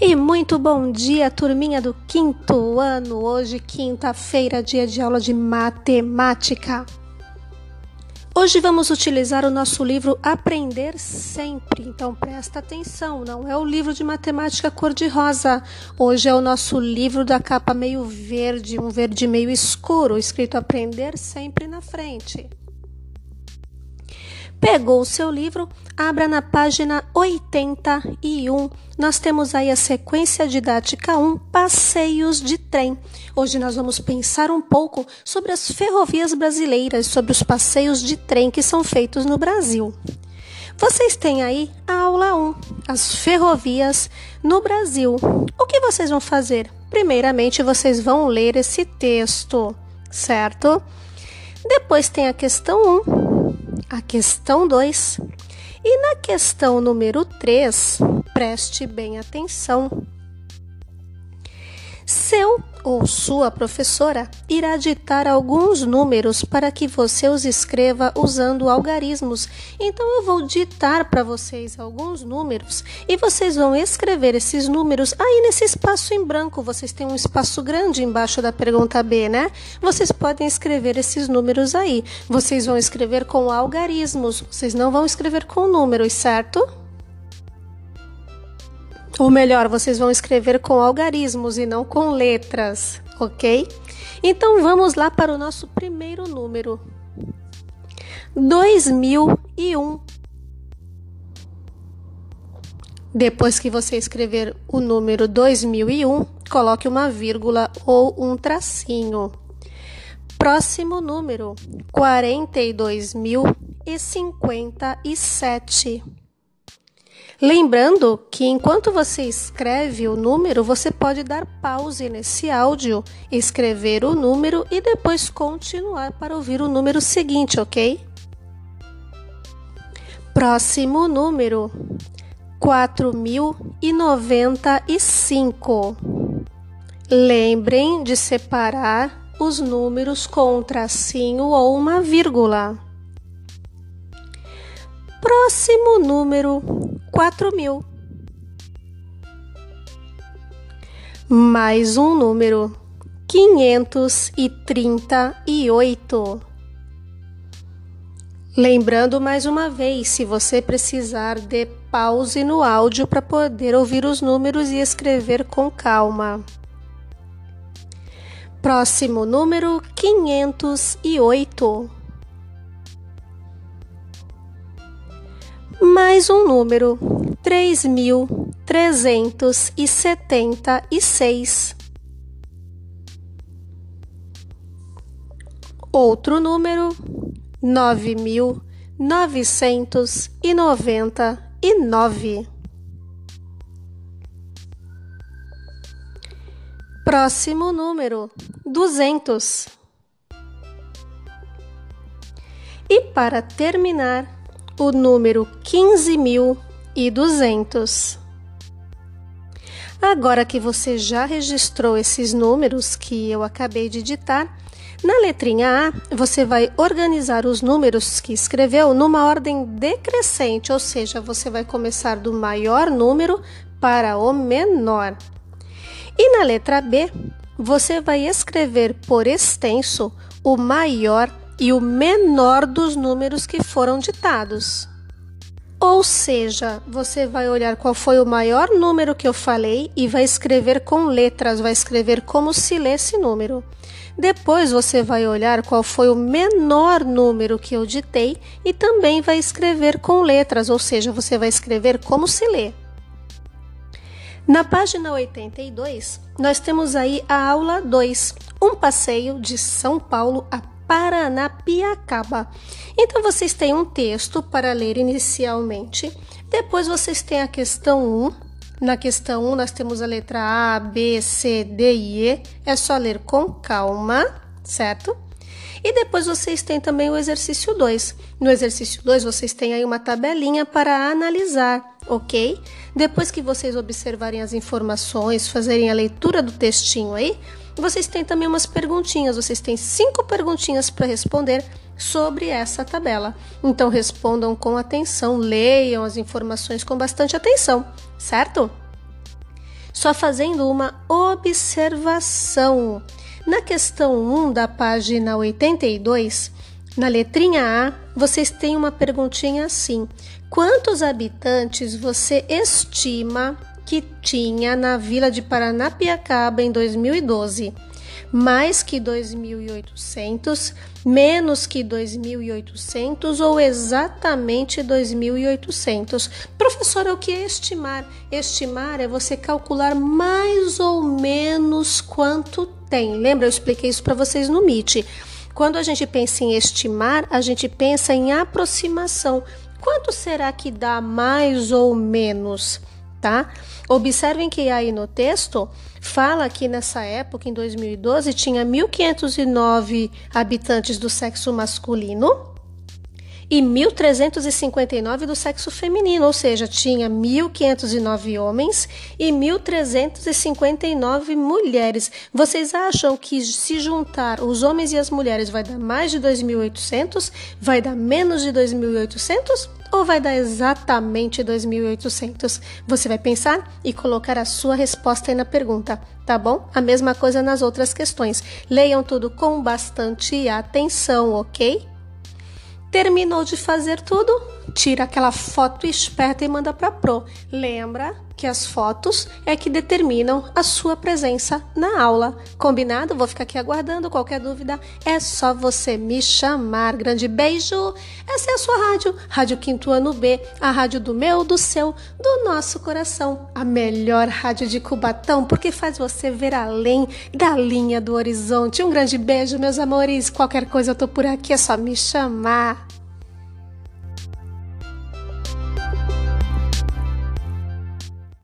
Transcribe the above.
E muito bom dia, turminha do quinto ano. Hoje, quinta-feira, dia de aula de matemática. Hoje vamos utilizar o nosso livro Aprender Sempre. Então presta atenção, não é o livro de matemática cor-de-rosa. Hoje é o nosso livro da capa meio verde, um verde meio escuro, escrito Aprender Sempre na frente. Pegou o seu livro, abra na página 81. Nós temos aí a sequência didática 1, passeios de trem. Hoje nós vamos pensar um pouco sobre as ferrovias brasileiras, sobre os passeios de trem que são feitos no Brasil. Vocês têm aí a aula 1, as ferrovias no Brasil. O que vocês vão fazer? Primeiramente, vocês vão ler esse texto, certo? Depois tem a questão 1 a questão 2. E na questão número 3, preste bem atenção. Seu ou sua professora irá ditar alguns números para que você os escreva usando algarismos. Então eu vou ditar para vocês alguns números e vocês vão escrever esses números aí nesse espaço em branco. Vocês têm um espaço grande embaixo da pergunta B, né? Vocês podem escrever esses números aí. Vocês vão escrever com algarismos. Vocês não vão escrever com números, certo? Ou melhor, vocês vão escrever com algarismos e não com letras, ok? Então vamos lá para o nosso primeiro número: 2001. Depois que você escrever o número 2001, coloque uma vírgula ou um tracinho. Próximo número: 42.057. Lembrando que enquanto você escreve o número, você pode dar pause nesse áudio, escrever o número e depois continuar para ouvir o número seguinte, ok? Próximo número: 4095. Lembrem de separar os números com um tracinho ou uma vírgula. Próximo número 4000. Mais um número 538. Lembrando mais uma vez, se você precisar de pause no áudio para poder ouvir os números e escrever com calma. Próximo número 508. Um número, três mil trezentos e setenta e seis. Outro número, nove mil novecentos e noventa e nove. Próximo número, duzentos. E para terminar, o número 15.200. Agora que você já registrou esses números que eu acabei de ditar, na letrinha A, você vai organizar os números que escreveu numa ordem decrescente, ou seja, você vai começar do maior número para o menor. E na letra B, você vai escrever por extenso o maior e o menor dos números que foram ditados. Ou seja, você vai olhar qual foi o maior número que eu falei e vai escrever com letras, vai escrever como se lê esse número. Depois você vai olhar qual foi o menor número que eu ditei e também vai escrever com letras, ou seja, você vai escrever como se lê. Na página 82, nós temos aí a aula 2, um passeio de São Paulo a Paranapiacaba. Então vocês têm um texto para ler inicialmente, depois vocês têm a questão 1. Na questão 1 nós temos a letra A, B, C, D e E. É só ler com calma, certo? E depois vocês têm também o exercício 2. No exercício 2 vocês têm aí uma tabelinha para analisar, ok? Depois que vocês observarem as informações, fazerem a leitura do textinho aí, vocês têm também umas perguntinhas, vocês têm cinco perguntinhas para responder sobre essa tabela. Então respondam com atenção, leiam as informações com bastante atenção, certo? só fazendo uma observação. Na questão 1 da página 82, na letrinha A, vocês têm uma perguntinha assim: Quantos habitantes você estima que tinha na vila de Paranapiacaba em 2012? mais que 2.800, menos que 2.800 ou exatamente 2.800. Professor, é o que é estimar? Estimar é você calcular mais ou menos quanto tem. Lembra, eu expliquei isso para vocês no MIT. Quando a gente pensa em estimar, a gente pensa em aproximação. Quanto será que dá mais ou menos? Tá? Observem que aí no texto fala que nessa época, em 2012, tinha 1.509 habitantes do sexo masculino e 1.359 do sexo feminino, ou seja, tinha 1.509 homens e 1.359 mulheres. Vocês acham que se juntar os homens e as mulheres vai dar mais de 2.800? Vai dar menos de 2.800? Ou vai dar exatamente 2.800? Você vai pensar e colocar a sua resposta aí na pergunta, tá bom? A mesma coisa nas outras questões. Leiam tudo com bastante atenção, ok? Terminou de fazer tudo? Tira aquela foto esperta e manda para pro. Lembra que as fotos é que determinam a sua presença na aula. Combinado? Vou ficar aqui aguardando. Qualquer dúvida é só você me chamar. Grande beijo. Essa é a sua rádio, Rádio Quinto Ano B, a rádio do meu, do seu, do nosso coração. A melhor rádio de Cubatão, porque faz você ver além da linha do horizonte. Um grande beijo, meus amores. Qualquer coisa eu tô por aqui, é só me chamar.